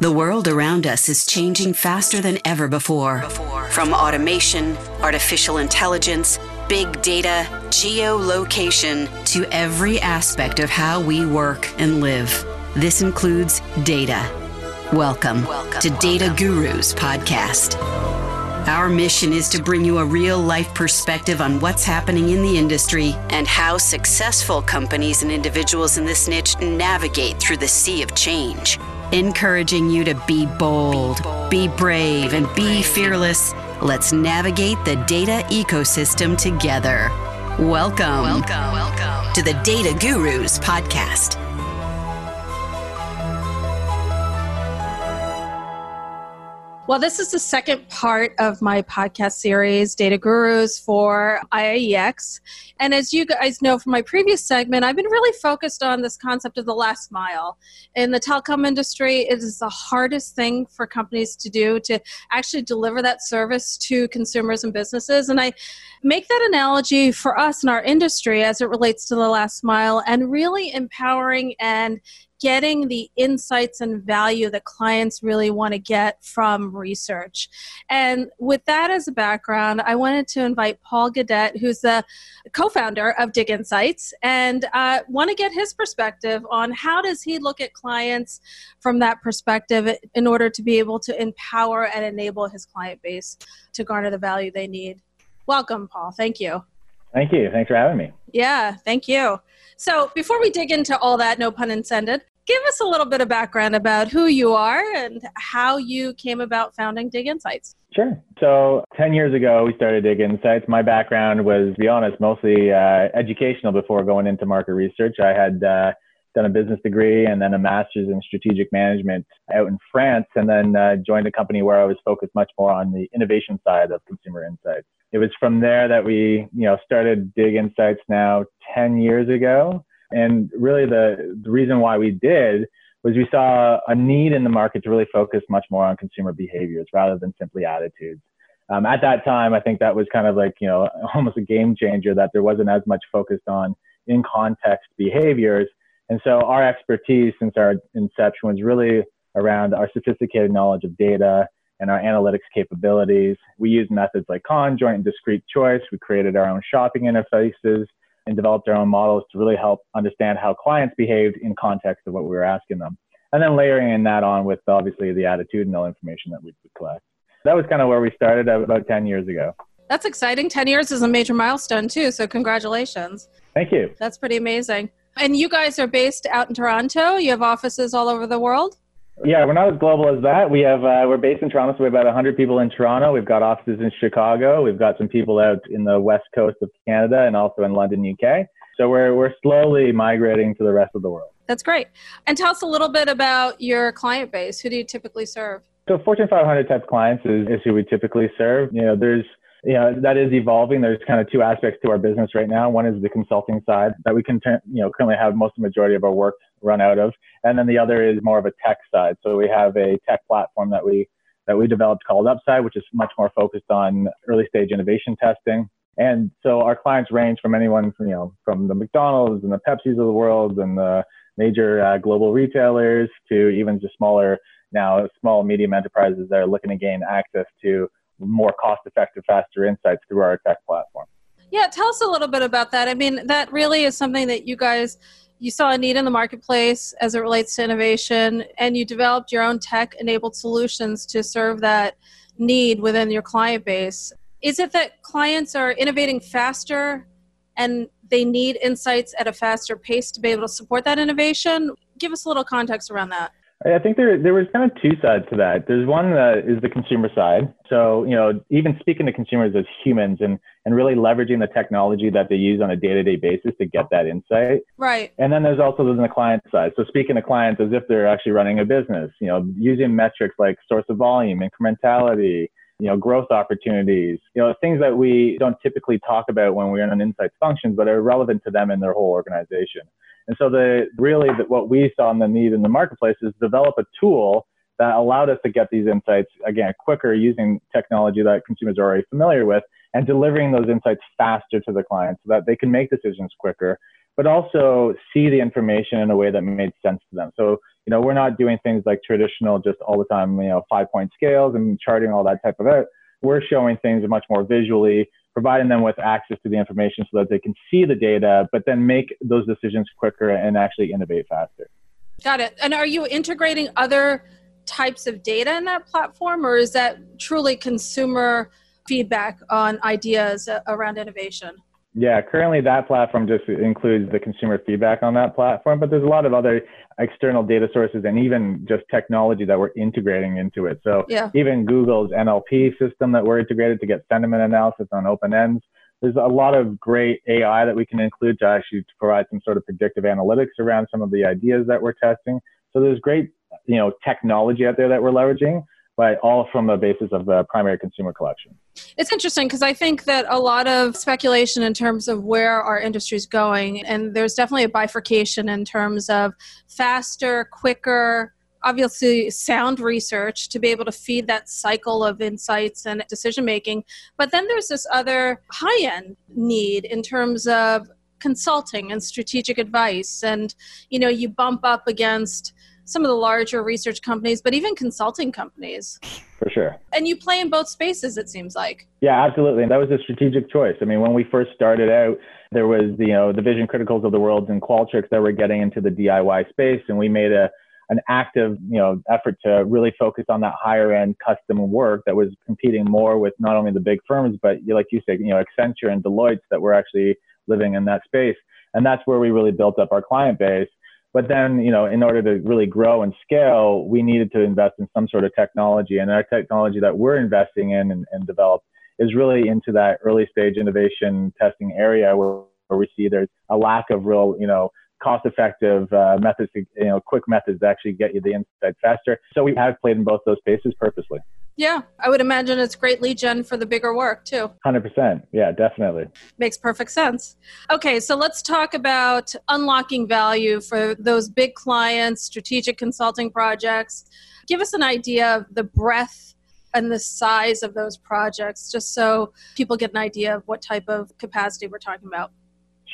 The world around us is changing faster than ever before. From automation, artificial intelligence, big data, geolocation, to every aspect of how we work and live. This includes data. Welcome, Welcome. to Data Gurus Podcast. Our mission is to bring you a real life perspective on what's happening in the industry and how successful companies and individuals in this niche navigate through the sea of change encouraging you to be bold, be brave, and be fearless. Let's navigate the data ecosystem together. Welcome, welcome, welcome to the Data Gurus podcast. Well, this is the second part of my podcast series, Data Gurus for IIEX. And as you guys know from my previous segment, I've been really focused on this concept of the last mile. In the telecom industry, it is the hardest thing for companies to do to actually deliver that service to consumers and businesses. And I make that analogy for us in our industry as it relates to the last mile and really empowering and getting the insights and value that clients really want to get from research. And with that as a background, I wanted to invite Paul Gadet, who's the co founder of Dig Insights, and uh, want to get his perspective on how does he look at clients from that perspective in order to be able to empower and enable his client base to garner the value they need. Welcome, Paul. Thank you. Thank you. Thanks for having me. Yeah, thank you. So, before we dig into all that, no pun intended, give us a little bit of background about who you are and how you came about founding Dig Insights. Sure. So 10 years ago, we started Dig Insights. My background was, to be honest, mostly uh, educational before going into market research. I had uh, done a business degree and then a master's in strategic management out in France, and then uh, joined a company where I was focused much more on the innovation side of consumer insights. It was from there that we, you know, started Dig Insights now 10 years ago. And really, the, the reason why we did was we saw a need in the market to really focus much more on consumer behaviors rather than simply attitudes. Um, at that time, I think that was kind of like, you know, almost a game changer that there wasn't as much focused on in context behaviors. And so our expertise since our inception was really around our sophisticated knowledge of data and our analytics capabilities. We use methods like conjoint and discrete choice. We created our own shopping interfaces and developed our own models to really help understand how clients behaved in context of what we were asking them. And then layering in that on with obviously the attitudinal information that we would collect. That was kind of where we started about 10 years ago. That's exciting. 10 years is a major milestone, too. So, congratulations. Thank you. That's pretty amazing. And you guys are based out in Toronto. You have offices all over the world? Yeah, we're not as global as that. We have uh, we're based in Toronto, so we have about 100 people in Toronto. We've got offices in Chicago. We've got some people out in the west coast of Canada and also in London, UK. So we're we're slowly migrating to the rest of the world. That's great. And tell us a little bit about your client base. Who do you typically serve? So Fortune 500 type clients is, is who we typically serve. You know, there's you know that is evolving. There's kind of two aspects to our business right now. One is the consulting side that we can you know currently have most of the majority of our work run out of, and then the other is more of a tech side. So we have a tech platform that we that we developed called Upsiide, which is much more focused on early stage innovation testing. And so our clients range from anyone from you know from the McDonald's and the Pepsis of the world and the major uh, global retailers to even just smaller now small medium enterprises that are looking to gain access to more cost effective, faster insights through our tech platform. Yeah, tell us a little bit about that. I mean, that really is something that you guys you saw a need in the marketplace as it relates to innovation and you developed your own tech enabled solutions to serve that need within your client base. Is it that clients are innovating faster and they need insights at a faster pace to be able to support that innovation? Give us a little context around that. I think there there was kind of two sides to that. There's one that is the consumer side. So you know, even speaking to consumers as humans and and really leveraging the technology that they use on a day to day basis to get that insight. Right. And then there's also there's the client side. So speaking to clients as if they're actually running a business. You know, using metrics like source of volume, incrementality, you know, growth opportunities, you know, things that we don't typically talk about when we're in an insights function, but are relevant to them and their whole organization. And so the really what we saw in the need in the marketplace is develop a tool that allowed us to get these insights again quicker using technology that consumers are already familiar with and delivering those insights faster to the client so that they can make decisions quicker, but also see the information in a way that made sense to them. So You know, we're not doing things like traditional, just all the time, you know, five point scales and charting all that type of it. We're showing things much more visually, providing them with access to the information so that they can see the data, but then make those decisions quicker and actually innovate faster. Got it. And are you integrating other types of data in that platform, or is that truly consumer feedback on ideas uh, around innovation? Yeah, currently that platform just includes the consumer feedback on that platform, but there's a lot of other external data sources and even just technology that we're integrating into it. So yeah. even Google's NLP system that we're integrated to get sentiment analysis on open ends. There's a lot of great AI that we can include to actually provide some sort of predictive analytics around some of the ideas that we're testing. So there's great, you know, technology out there that we're leveraging but all from the basis of the primary consumer collection. It's interesting because I think that a lot of speculation in terms of where our industry is going, and there's definitely a bifurcation in terms of faster, quicker, obviously sound research to be able to feed that cycle of insights and decision making. But then there's this other high end need in terms of consulting and strategic advice and you know you bump up against some of the larger research companies, but even consulting companies. For sure. And you play in both spaces, it seems like. Yeah, absolutely. And that was a strategic choice. I mean, when we first started out, there was, you know, the Vision Criticals of the world and Qualtrics that were getting into the DIY space. And we made a, an active, you know, effort to really focus on that higher end custom work that was competing more with not only the big firms, but like you said, you know, Accenture and Deloitte that were actually living in that space. And that's where we really built up our client base. But then, you know, in order to really grow and scale, we needed to invest in some sort of technology. And our technology that we're investing in and, and develop is really into that early stage innovation testing area where, where we see there's a lack of real, you know, cost effective uh, methods, to, you know, quick methods to actually get you the insight faster. So we have played in both those spaces purposely. Yeah, I would imagine it's great lead gen for the bigger work too. 100%. Yeah, definitely. Makes perfect sense. Okay, so let's talk about unlocking value for those big clients, strategic consulting projects. Give us an idea of the breadth and the size of those projects, just so people get an idea of what type of capacity we're talking about.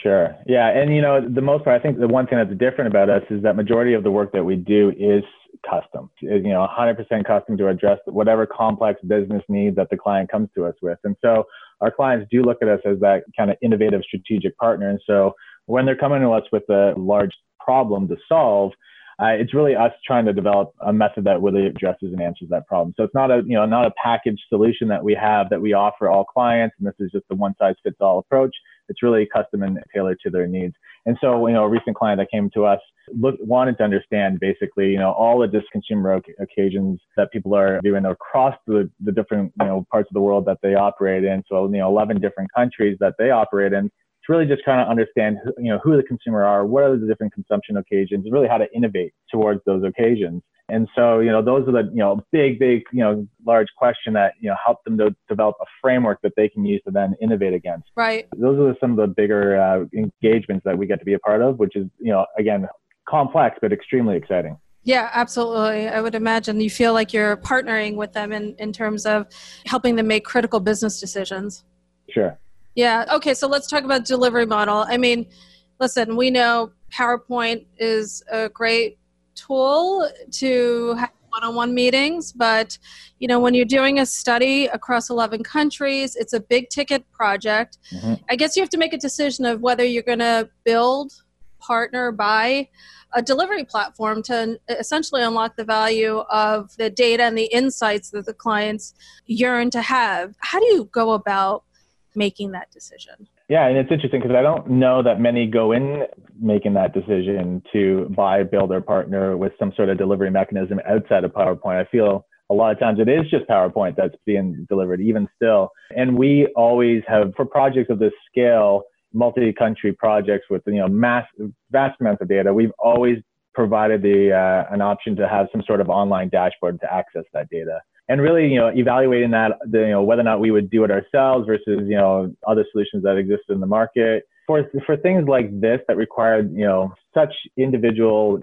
Sure. Yeah. And, you know, the most part, I think the one thing that's different about us is that majority of the work that we do is custom, you know, 100% custom to address whatever complex business need that the client comes to us with. And so our clients do look at us as that kind of innovative strategic partner. And so when they're coming to us with a large problem to solve, uh, it's really us trying to develop a method that really addresses and answers that problem. So it's not a you know not a packaged solution that we have that we offer all clients, and this is just a one size fits all approach. It's really custom and tailored to their needs. And so you know a recent client that came to us look, wanted to understand basically, you know, all the just consumer occasions that people are doing across the, the different, you know, parts of the world that they operate in. So, you know, 11 different countries that they operate in. To really just kind of understand, you know, who the consumer are, what are the different consumption occasions, really how to innovate towards those occasions. And so, you know, those are the, you know, big, big, you know, large question that, you know, help them to develop a framework that they can use to then innovate against. Right. Those are some of the bigger uh, engagements that we get to be a part of, which is, you know, again, complex but extremely exciting. Yeah, absolutely. I would imagine you feel like you're partnering with them in, in terms of helping them make critical business decisions. Sure. Yeah. Okay. So let's talk about delivery model. I mean, listen, we know PowerPoint is a great tool to have one-on-one meetings, but you know, when you're doing a study across 11 countries, it's a big ticket project. Mm-hmm. I guess you have to make a decision of whether you're going to build partner buy a delivery platform to essentially unlock the value of the data and the insights that the clients yearn to have. How do you go about making that decision? Yeah, and it's interesting because I don't know that many go in making that decision to buy, build, or partner with some sort of delivery mechanism outside of PowerPoint. I feel a lot of times it is just PowerPoint that's being delivered, even still. And we always have, for projects of this scale, multi-country projects with you know mass vast amounts of data, we've always provided the uh, an option to have some sort of online dashboard to access that data. And really, you know, evaluating that, the, you know, whether or not we would do it ourselves versus, you know, other solutions that exist in the market. For, for things like this that require, you know, such individual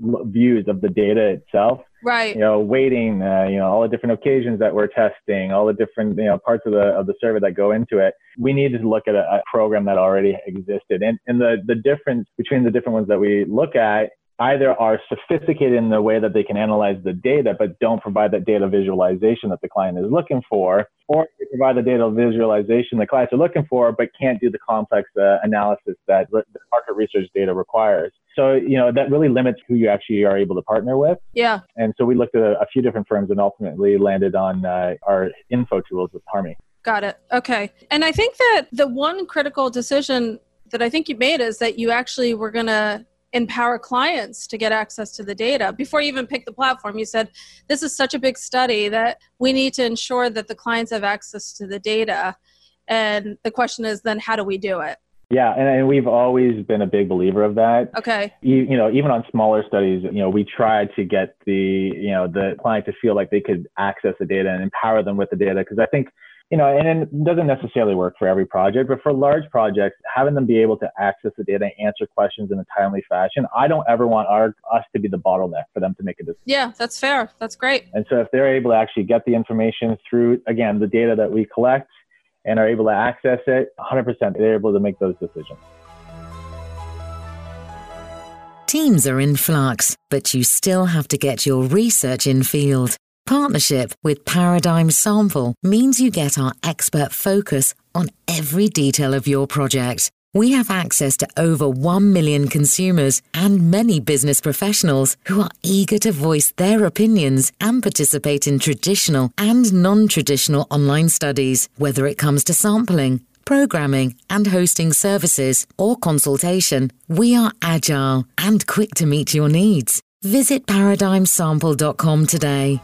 views of the data itself, right you know waiting uh, you know all the different occasions that we're testing all the different you know parts of the of the server that go into it we needed to look at a, a program that already existed and and the the difference between the different ones that we look at either are sophisticated in the way that they can analyze the data, but don't provide that data visualization that the client is looking for, or they provide the data visualization the clients are looking for, but can't do the complex uh, analysis that the market research data requires. So, you know, that really limits who you actually are able to partner with. Yeah. And so we looked at a, a few different firms and ultimately landed on uh, our Infotools with Harmoni. Got it. Okay. And I think that the one critical decision that I think you made is that you actually were going to empower clients to get access to the data before you even pick the platform you said this is such a big study that we need to ensure that the clients have access to the data and the question is then how do we do it yeah, and, and, we've always been a big believer of that. Okay. You, you, know, even on smaller studies, you know, we try to get the, you know, the client to feel like they could access the data and empower them with the data because I think you know, and it doesn't necessarily work for every project, but for large projects, having them be able to access the data and answer questions in a timely fashion, I don't ever want our us to be the bottleneck for them to make a decision. Yeah, that's fair. That's great. And so if they're able to actually get the information through, again, the data that we collect and are able to access it, 100%, they're able to make those decisions. Teams are in flux, but you still have to get your research in field. Partnership with Paradigm Sample means you get our expert focus on every detail of your project. We have access to over 1 million consumers and many business professionals who are eager to voice their opinions and participate in traditional and non traditional online studies, whether it comes to sampling, programming, and hosting services or consultation. We are agile and quick to meet your needs. Visit paradigmsample.com today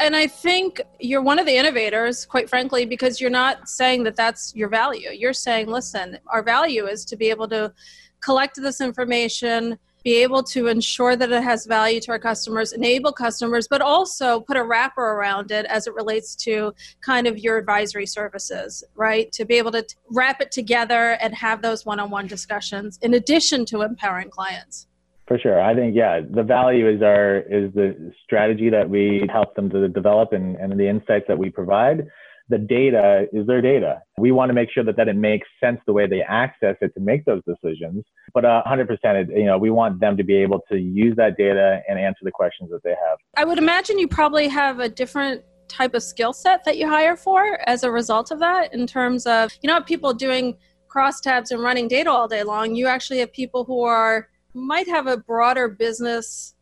and I think you're one of the innovators, quite frankly, because you're not saying that that's your value. You're saying, listen, our value is to be able to collect this information, be able to ensure that it has value to our customers, enable customers, but also put a wrapper around it as it relates to kind of your advisory services, right? To be able to wrap it together and have those one on one discussions in addition to empowering clients. For sure. I think, yeah, the value is our, is the strategy that we help them to develop and, and the insights that we provide. The data is their data. We want to make sure that, that it makes sense the way they access it to make those decisions. But uh, 100%, you know, we want them to be able to use that data and answer the questions that they have. I would imagine you probably have a different type of skill set that you hire for as a result of that in terms of, you know, people doing crosstabs and running data all day long. You actually have people who are might have a broader business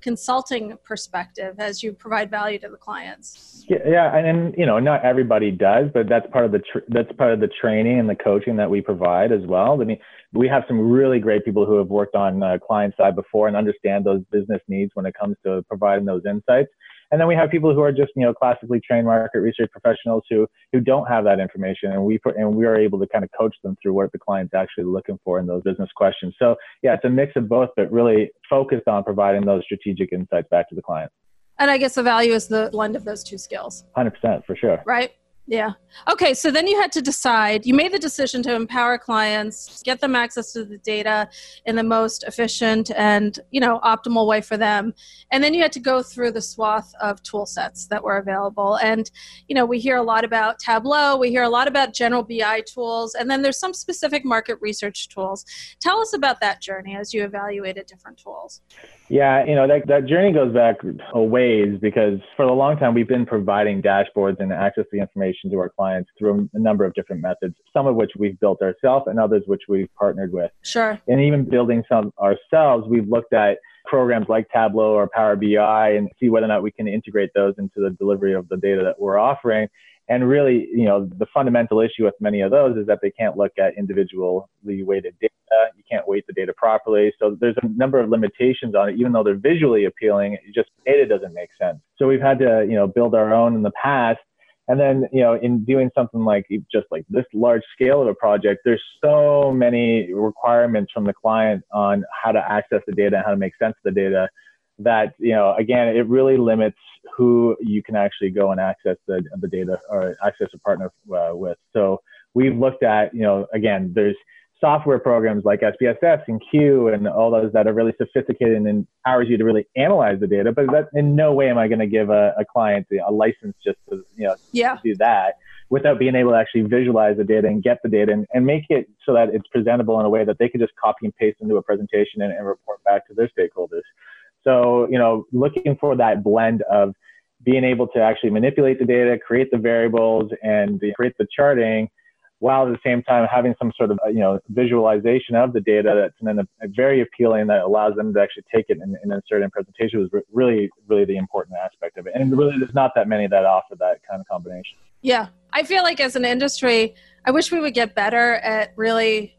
consulting perspective as you provide value to the clients. Yeah, yeah, and, you know, not everybody does, but that's part of the tr- that's part of the training and the coaching that we provide as well. I mean, we have some really great people who have worked on uh, client side before and understand those business needs when it comes to providing those insights. And then we have people who are just, you know, classically trained market research professionals who who don't have that information, and we and we are able to kind of coach them through what the client's actually looking for in those business questions. So yeah, it's a mix of both, but really focused on providing those strategic insights back to the client. And I guess the value is the blend of those two skills. Hundred percent, for sure. Right. Yeah. Okay. So then you had to decide, you made the decision to empower clients, get them access to the data in the most efficient and, you know, optimal way for them. And then you had to go through the swath of tool sets that were available. And, you know, we hear a lot about Tableau, we hear a lot about general BI tools, and then there's some specific market research tools. Tell us about that journey as you evaluated different tools. Yeah, you know, that, that journey goes back a ways because for a long time we've been providing dashboards and access to information to our clients through a number of different methods, some of which we've built ourselves and others which we've partnered with. Sure. And even building some ourselves, we've looked at programs like Tableau or Power BI and see whether or not we can integrate those into the delivery of the data that we're offering. And really, you know, the fundamental issue with many of those is that they can't look at individually weighted data. You can't weight the data properly. So there's a number of limitations on it, even though they're visually appealing, just data doesn't make sense. So we've had to, you know, build our own in the past. And then, you know, in doing something like just like this large scale of a project, there's so many requirements from the client on how to access the data and how to make sense of the data that you know again it really limits who you can actually go and access the, the data or access a partner uh, with so we've looked at you know again there's software programs like SPSS and Q and all those that are really sophisticated and empowers you to really analyze the data. But that in no way am I going to give a, a client a license just to you know yeah. do that without being able to actually visualize the data and get the data and, and make it so that it's presentable in a way that they can just copy and paste into a presentation and, and report back to their stakeholders. So, you know, looking for that blend of being able to actually manipulate the data, create the variables, and create the charting, while at the same time having some sort of uh, you know visualization of the data that's then a, a very appealing that allows them to actually take it and, and insert in presentation was really really the important aspect of it. And really, there's not that many that offer that kind of combination. Yeah, I feel like as an industry, I wish we would get better at really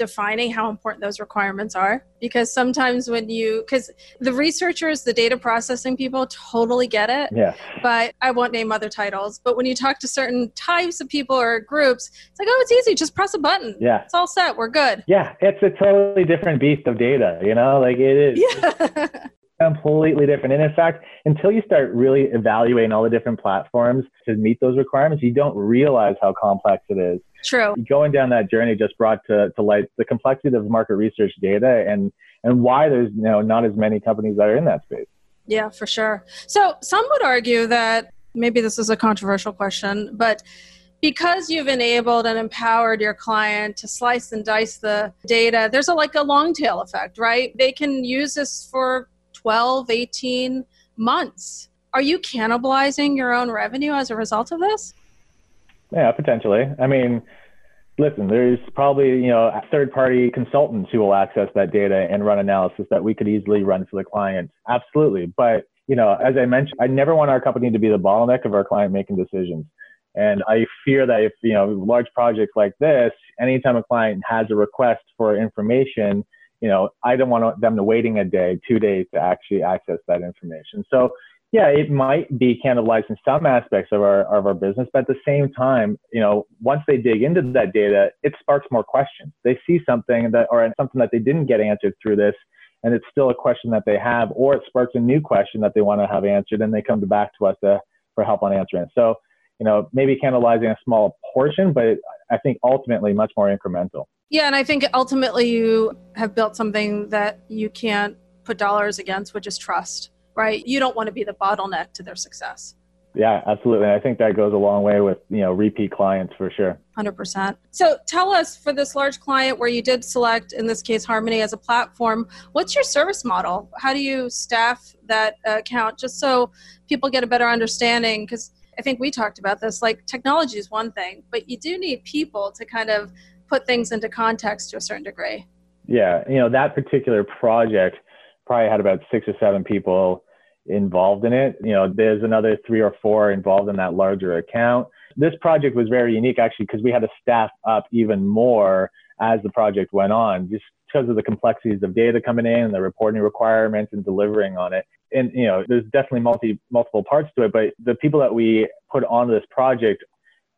defining how important those requirements are because sometimes when you because the researchers the data processing people totally get it yeah. but i won't name other titles but when you talk to certain types of people or groups it's like oh it's easy just press a button. Yeah. It's all set we're good. Yeah it's a totally different beast of data you know like it is. Yeah completely different. And in fact, until you start really evaluating all the different platforms to meet those requirements, you don't realize how complex it is. True. Going down that journey just brought to, to light the complexity of market research data and, and why there's you know, not as many companies that are in that space. Yeah, for sure. So some would argue that maybe this is a controversial question, but because you've enabled and empowered your client to slice and dice the data, there's a like a long tail effect, right? They can use this for 12, 18 months. Are you cannibalizing your own revenue as a result of this? Yeah, potentially. I mean, listen, there's probably, you know, third party consultants who will access that data and run analysis that we could easily run for the client. Absolutely. But, you know, as I mentioned, I never want our company to be the bottleneck of our client making decisions. And I fear that if, you know, large projects like this, anytime a client has a request for information, you know, I don't want them to waiting a day, two days to actually access that information. So yeah, it might be cannibalizing some aspects of our of our business, but at the same time, you know, once they dig into that data, it sparks more questions. They see something that or something that they didn't get answered through this, and it's still a question that they have, or it sparks a new question that they want to have answered, and they come back to us to, for help on answering. So, you know, maybe cannibalizing a small portion, but I think ultimately much more incremental. Yeah, and I think ultimately you have built something that you can't put dollars against, which is trust, right? You don't want to be the bottleneck to their success. Yeah, absolutely. I think that goes a long way with, you know, repeat clients for sure. 100%. So tell us for this large client where you did select, in this case, Harmoni as a platform, what's your service model? How do you staff that account just so people get a better understanding? Because I think we talked about this, like technology is one thing, but you do need people to kind of put things into context to a certain degree. Yeah, you know, that particular project probably had about six or seven people involved in it. You know, there's another three or four involved in that larger account. This project was very unique actually because we had to staff up even more as the project went on, just because of the complexities of data coming in and the reporting requirements and delivering on it. And you know, there's definitely multi multiple parts to it, but the people that we put onto this project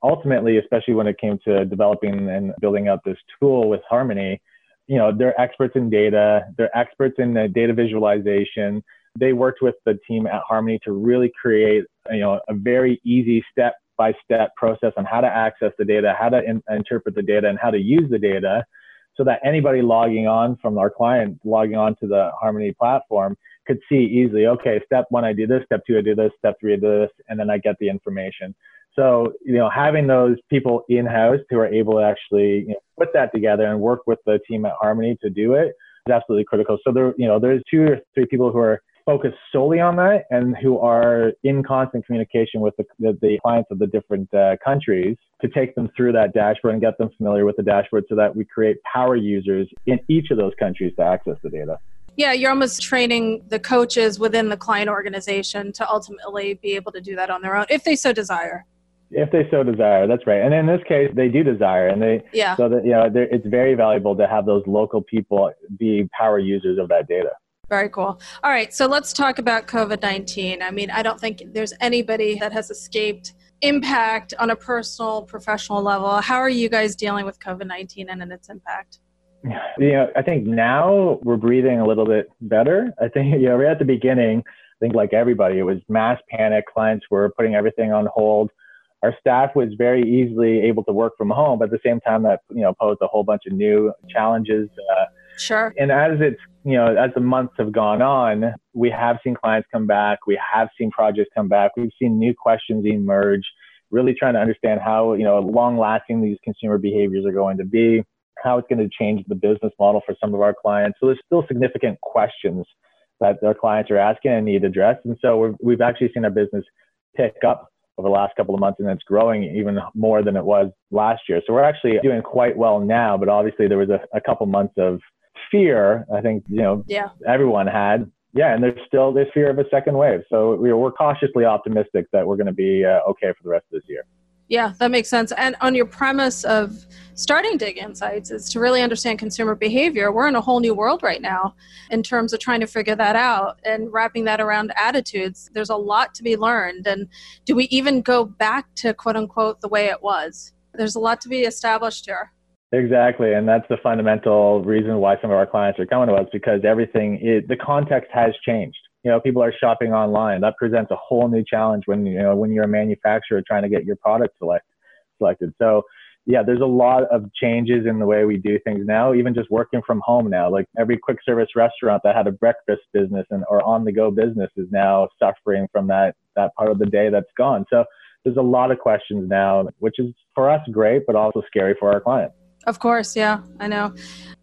ultimately, especially when it came to developing and building out this tool with Harmoni, you know, they're experts in data, they're experts in the data visualization. They worked with the team at Harmoni to really create, you know, a very easy step by step process on how to access the data, how to in- interpret the data, and how to use the data so that anybody logging on from our client logging on to the Harmoni platform could see easily, okay, step one, I do this, step two, I do this, step three, I do this, and then I get the information. So, you know, having those people in house who are able to actually you know, put that together and work with the team at Harmoni to do it is absolutely critical. So there, you know, there's two or three people who are focused solely on that and who are in constant communication with the, the, the clients of the different uh, countries to take them through that dashboard and get them familiar with the dashboard so that we create power users in each of those countries to access the data. Yeah, you're almost training the coaches within the client organization to ultimately be able to do that on their own if they so desire. If they so desire that's right. And in this case they do desire and they yeah. so that you know it's very valuable to have those local people be power users of that data. Very cool. All right so let's talk about covid-19 i mean i don't think there's anybody that has escaped impact on a personal professional level. How are you guys dealing with covid-19 and its impact you know i think now we're breathing a little bit better i think you know we're at the beginning i think like everybody it was mass panic clients were putting everything on hold our staff was very easily able to work from home, but at the same time, that you know posed a whole bunch of new challenges. Uh, sure. And as it's you know as the months have gone on, we have seen clients come back. We have seen projects come back. We've seen new questions emerge. really trying to understand how, you know, long lasting these consumer behaviors are going to be, how it's going to change the business model for some of our clients. So there's still significant questions that our clients are asking and need addressed. And so we have actually seen our business pick up over the last couple of months and it's growing even more than it was last year. So we're actually doing quite well now, but obviously there was a, a couple months of fear. I think, you know, yeah. everyone had. Yeah, and there's still this fear of a second wave. So we're cautiously optimistic that we're going to be uh, okay for the rest of this year. Yeah, that makes sense. And on your premise of starting Dig Insights is to really understand consumer behavior. We're in a whole new world right now in terms of trying to figure that out and wrapping that around attitudes. There's a lot to be learned. And do we even go back to quote unquote the way it was? There's a lot to be established here. Exactly, and that's the fundamental reason why some of our clients are coming to us because everything, it, the context has changed you know people are shopping online. That presents a whole new challenge when you know when you're a manufacturer trying to get your product select, selected. So yeah there's a lot of changes in the way we do things now even just working from home now. Like every quick service restaurant that had a breakfast business and or on the go business is now suffering from that that part of the day that's gone. So there's a lot of questions now which is for us great but also scary for our clients. Of course yeah i know.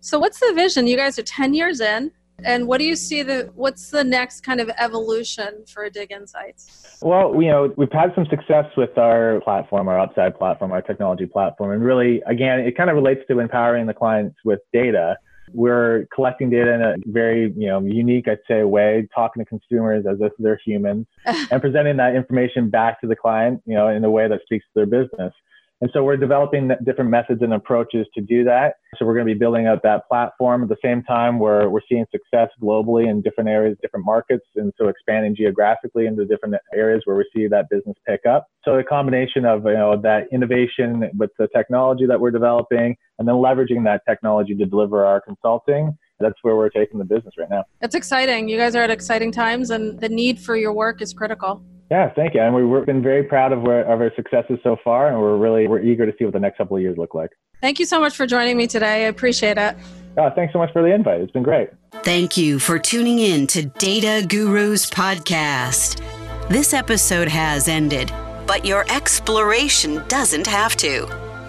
So what's the vision? You guys are 10 years in and what do you see the what's the next kind of evolution for a Dig Insights? Well, you know, we've had some success with our platform, our upside platform, our technology platform, and really, again, it kind of relates to empowering the clients with data. We're collecting data in a very, you know, unique, I'd say, way, talking to consumers as if they're humans, and presenting that information back to the client, you know, in a way that speaks to their business. And so we're developing different methods and approaches to do that. So we're going to be building out that platform. At the same time, we're, we're seeing success globally in different areas, different markets. And so expanding geographically into different areas where we see that business pick up. So a combination of, you know, that innovation with the technology that we're developing and then leveraging that technology to deliver our consulting that's where we're taking the business right now. That's exciting. You guys are at exciting times, and the need for your work is critical. Yeah, thank you. And we've been very proud of, where, of our successes so far, and we're really we're eager to see what the next couple of years look like. Thank you so much for joining me today. I appreciate it. Oh, thanks so much for the invite. It's been great. Thank you for tuning in to Data Gurus Podcast. This episode has ended, but your exploration doesn't have to.